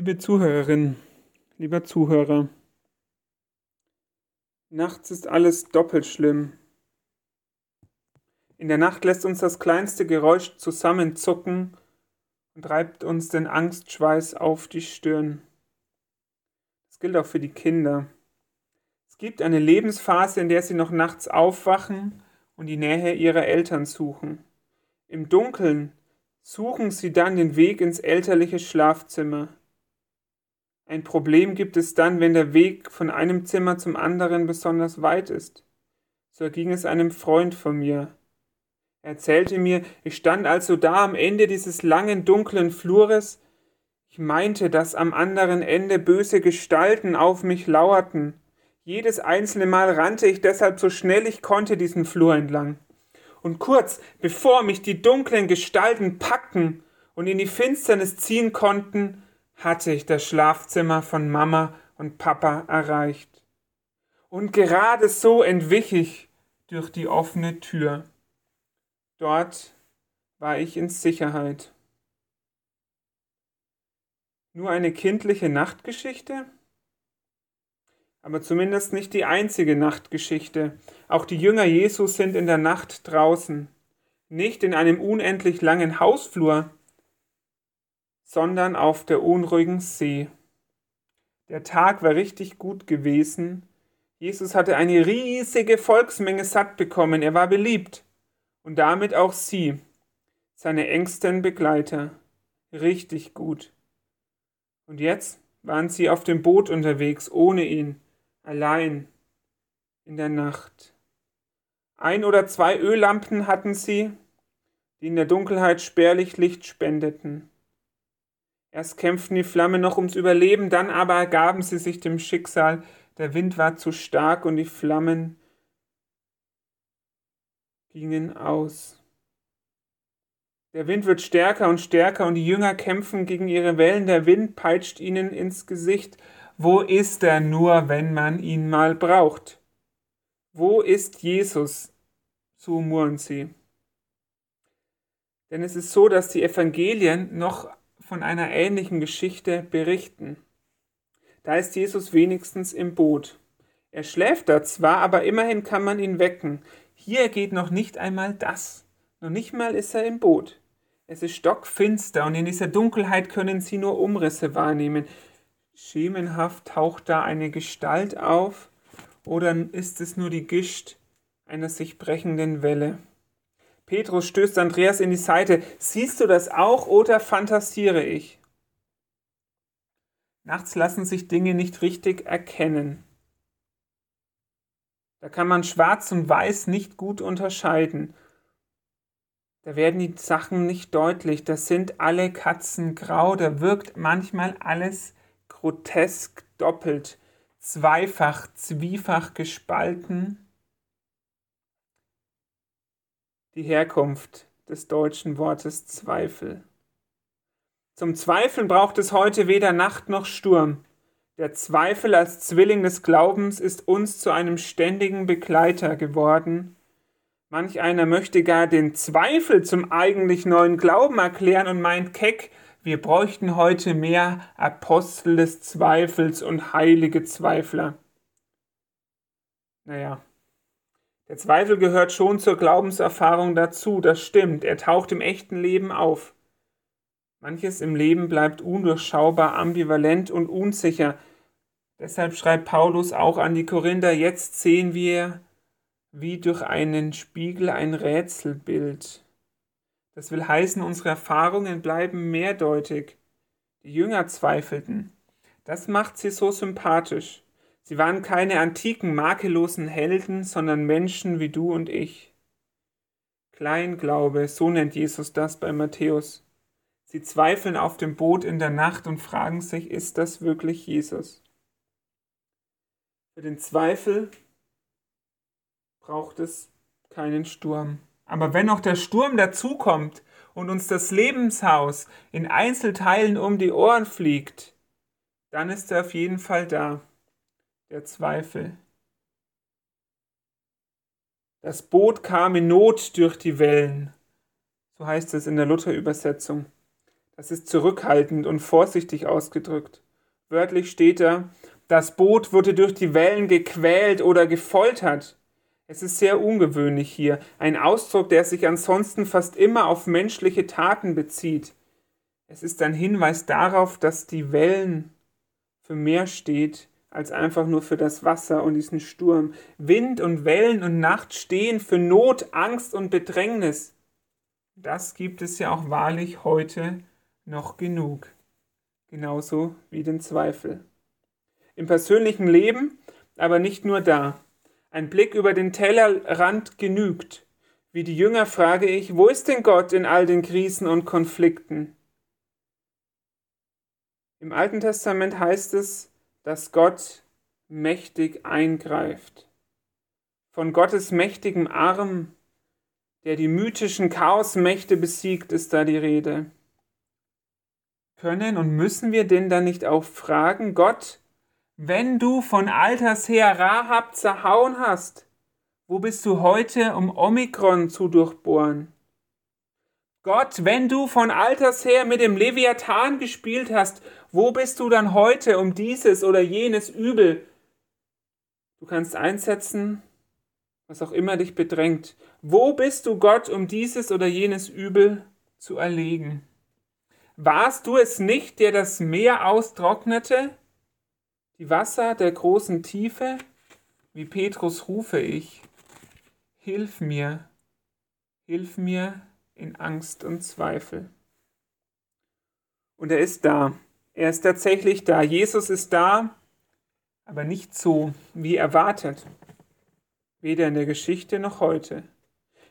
Liebe Zuhörerin, lieber Zuhörer, nachts ist alles doppelt schlimm. In der Nacht lässt uns das kleinste Geräusch zusammenzucken und reibt uns den Angstschweiß auf die Stirn. Das gilt auch für die Kinder. Es gibt eine Lebensphase, in der sie noch nachts aufwachen und die Nähe ihrer Eltern suchen. Im Dunkeln suchen sie dann den Weg ins elterliche Schlafzimmer. Ein Problem gibt es dann, wenn der Weg von einem Zimmer zum anderen besonders weit ist. So ging es einem Freund von mir. Er erzählte mir, ich stand also da am Ende dieses langen dunklen Flures. Ich meinte, dass am anderen Ende böse Gestalten auf mich lauerten. Jedes einzelne Mal rannte ich deshalb so schnell ich konnte diesen Flur entlang. Und kurz bevor mich die dunklen Gestalten packten und in die Finsternis ziehen konnten, hatte ich das Schlafzimmer von Mama und Papa erreicht. Und gerade so entwich ich durch die offene Tür. Dort war ich in Sicherheit. Nur eine kindliche Nachtgeschichte? Aber zumindest nicht die einzige Nachtgeschichte. Auch die Jünger Jesus sind in der Nacht draußen. Nicht in einem unendlich langen Hausflur, sondern auf der unruhigen See. Der Tag war richtig gut gewesen. Jesus hatte eine riesige Volksmenge satt bekommen. Er war beliebt. Und damit auch sie, seine engsten Begleiter. Richtig gut. Und jetzt waren sie auf dem Boot unterwegs, ohne ihn, allein, in der Nacht. Ein oder zwei Öllampen hatten sie, die in der Dunkelheit spärlich Licht spendeten. Erst kämpften die Flammen noch ums Überleben, dann aber ergaben sie sich dem Schicksal. Der Wind war zu stark und die Flammen gingen aus. Der Wind wird stärker und stärker und die Jünger kämpfen gegen ihre Wellen. Der Wind peitscht ihnen ins Gesicht. Wo ist er nur, wenn man ihn mal braucht? Wo ist Jesus? So murren sie. Denn es ist so, dass die Evangelien noch von einer ähnlichen Geschichte berichten. Da ist Jesus wenigstens im Boot. Er schläft da zwar, aber immerhin kann man ihn wecken. Hier geht noch nicht einmal das. Noch nicht mal ist er im Boot. Es ist stockfinster und in dieser Dunkelheit können sie nur Umrisse wahrnehmen. Schemenhaft taucht da eine Gestalt auf oder ist es nur die Gischt einer sich brechenden Welle? Petrus stößt Andreas in die Seite. Siehst du das auch oder fantasiere ich? Nachts lassen sich Dinge nicht richtig erkennen. Da kann man schwarz und weiß nicht gut unterscheiden. Da werden die Sachen nicht deutlich. Das sind alle Katzen grau. Da wirkt manchmal alles grotesk doppelt, zweifach, zwiefach gespalten die Herkunft des deutschen Wortes Zweifel. Zum Zweifeln braucht es heute weder Nacht noch Sturm. Der Zweifel als Zwilling des Glaubens ist uns zu einem ständigen Begleiter geworden. Manch einer möchte gar den Zweifel zum eigentlich neuen Glauben erklären und meint keck, wir bräuchten heute mehr Apostel des Zweifels und heilige Zweifler. Naja, der Zweifel gehört schon zur Glaubenserfahrung dazu, das stimmt, er taucht im echten Leben auf. Manches im Leben bleibt undurchschaubar, ambivalent und unsicher. Deshalb schreibt Paulus auch an die Korinther, jetzt sehen wir wie durch einen Spiegel ein Rätselbild. Das will heißen, unsere Erfahrungen bleiben mehrdeutig. Die Jünger zweifelten. Das macht sie so sympathisch. Sie waren keine antiken, makellosen Helden, sondern Menschen wie du und ich. Kleinglaube, so nennt Jesus das bei Matthäus. Sie zweifeln auf dem Boot in der Nacht und fragen sich, ist das wirklich Jesus? Für den Zweifel braucht es keinen Sturm. Aber wenn noch der Sturm dazukommt und uns das Lebenshaus in Einzelteilen um die Ohren fliegt, dann ist er auf jeden Fall da der Zweifel. Das Boot kam in Not durch die Wellen, so heißt es in der Luther-Übersetzung. Das ist zurückhaltend und vorsichtig ausgedrückt. Wörtlich steht da, das Boot wurde durch die Wellen gequält oder gefoltert. Es ist sehr ungewöhnlich hier, ein Ausdruck, der sich ansonsten fast immer auf menschliche Taten bezieht. Es ist ein Hinweis darauf, dass die Wellen für mehr steht als einfach nur für das Wasser und diesen Sturm. Wind und Wellen und Nacht stehen für Not, Angst und Bedrängnis. Das gibt es ja auch wahrlich heute noch genug. Genauso wie den Zweifel. Im persönlichen Leben, aber nicht nur da. Ein Blick über den Tellerrand genügt. Wie die Jünger frage ich, wo ist denn Gott in all den Krisen und Konflikten? Im Alten Testament heißt es, dass Gott mächtig eingreift. Von Gottes mächtigem Arm, der die mythischen Chaosmächte besiegt, ist da die Rede. Können und müssen wir denn dann nicht auch fragen, Gott, wenn du von alters her Rahab zerhauen hast, wo bist du heute, um Omikron zu durchbohren? Gott, wenn du von alters her mit dem Leviathan gespielt hast, wo bist du dann heute, um dieses oder jenes Übel? Du kannst einsetzen, was auch immer dich bedrängt. Wo bist du, Gott, um dieses oder jenes Übel zu erlegen? Warst du es nicht, der das Meer austrocknete? Die Wasser der großen Tiefe, wie Petrus rufe ich, hilf mir, hilf mir in Angst und Zweifel. Und er ist da, er ist tatsächlich da, Jesus ist da, aber nicht so, wie erwartet, weder in der Geschichte noch heute.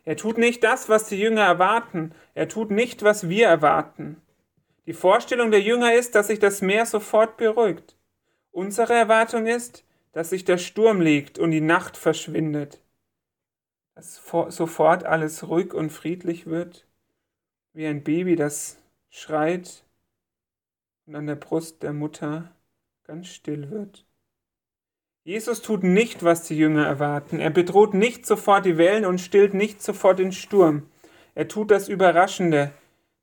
Er tut nicht das, was die Jünger erwarten, er tut nicht, was wir erwarten. Die Vorstellung der Jünger ist, dass sich das Meer sofort beruhigt. Unsere Erwartung ist, dass sich der Sturm legt und die Nacht verschwindet, dass sofort alles ruhig und friedlich wird, wie ein Baby, das schreit und an der Brust der Mutter ganz still wird. Jesus tut nicht, was die Jünger erwarten. Er bedroht nicht sofort die Wellen und stillt nicht sofort den Sturm. Er tut das Überraschende,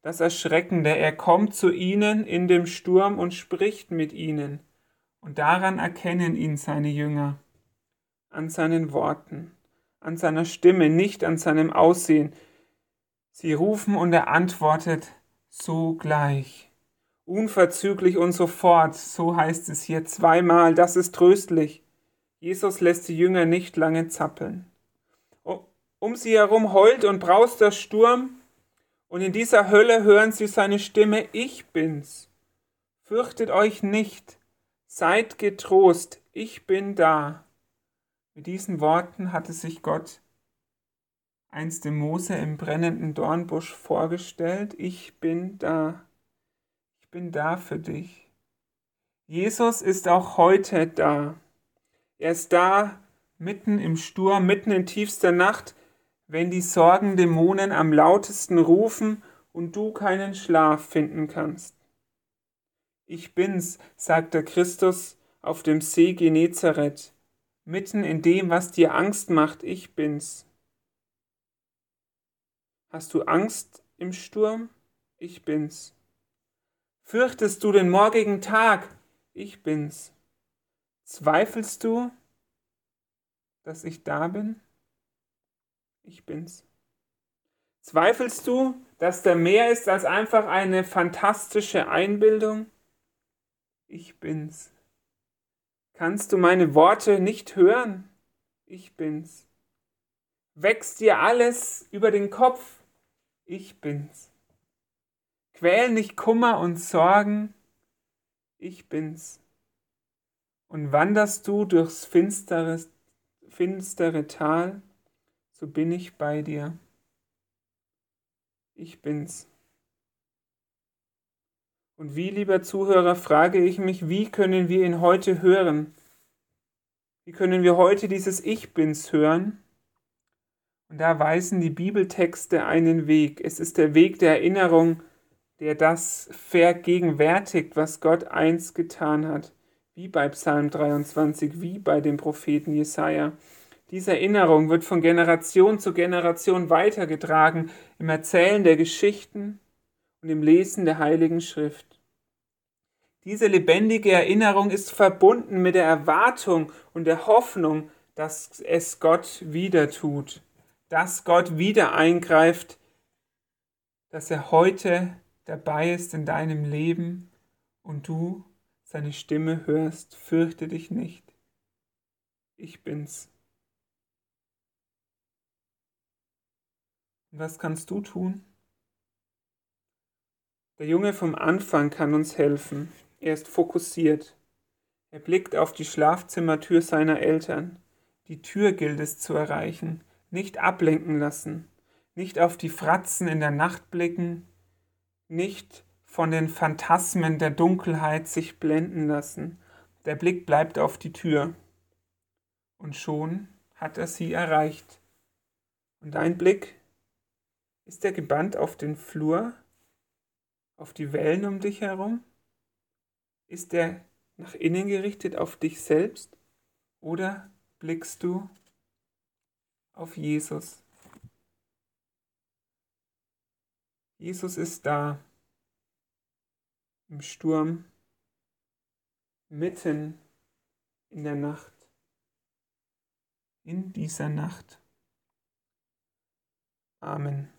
das Erschreckende. Er kommt zu ihnen in dem Sturm und spricht mit ihnen. Und daran erkennen ihn seine Jünger, an seinen Worten, an seiner Stimme, nicht an seinem Aussehen. Sie rufen und er antwortet sogleich, unverzüglich und sofort, so heißt es hier zweimal, das ist tröstlich. Jesus lässt die Jünger nicht lange zappeln. Um sie herum heult und braust der Sturm, und in dieser Hölle hören sie seine Stimme, ich bin's. Fürchtet euch nicht, Seid getrost, ich bin da. Mit diesen Worten hatte sich Gott einst dem Mose im brennenden Dornbusch vorgestellt, ich bin da. Bin da für dich. Jesus ist auch heute da. Er ist da mitten im Sturm, mitten in tiefster Nacht, wenn die Sorgendämonen am lautesten rufen und du keinen Schlaf finden kannst. Ich bin's, sagt der Christus auf dem See Genezareth, mitten in dem, was dir Angst macht, ich bin's. Hast du Angst im Sturm? Ich bin's. Fürchtest du den morgigen Tag? Ich bin's. Zweifelst du, dass ich da bin? Ich bin's. Zweifelst du, dass der mehr ist als einfach eine fantastische Einbildung? Ich bin's. Kannst du meine Worte nicht hören? Ich bin's. Wächst dir alles über den Kopf? Ich bin's. Quäl nicht Kummer und Sorgen? Ich bin's. Und wanderst du durchs finstere, finstere Tal, so bin ich bei dir. Ich bin's. Und wie, lieber Zuhörer, frage ich mich, wie können wir ihn heute hören? Wie können wir heute dieses Ich bin's hören? Und da weisen die Bibeltexte einen Weg. Es ist der Weg der Erinnerung, der das vergegenwärtigt, was Gott einst getan hat, wie bei Psalm 23, wie bei dem Propheten Jesaja. Diese Erinnerung wird von Generation zu Generation weitergetragen im Erzählen der Geschichten, und im Lesen der Heiligen Schrift. Diese lebendige Erinnerung ist verbunden mit der Erwartung und der Hoffnung, dass es Gott wieder tut, dass Gott wieder eingreift, dass er heute dabei ist in deinem Leben und du seine Stimme hörst, fürchte dich nicht. Ich bin's. Und was kannst du tun? Der Junge vom Anfang kann uns helfen. Er ist fokussiert. Er blickt auf die Schlafzimmertür seiner Eltern. Die Tür gilt es zu erreichen, nicht ablenken lassen, nicht auf die Fratzen in der Nacht blicken, nicht von den Phantasmen der Dunkelheit sich blenden lassen. Der Blick bleibt auf die Tür. Und schon hat er sie erreicht. Und dein Blick? Ist er gebannt auf den Flur, auf die Wellen um dich herum? Ist er nach innen gerichtet auf dich selbst? Oder blickst du auf Jesus? Jesus ist da im Sturm, mitten in der Nacht, in dieser Nacht. Amen.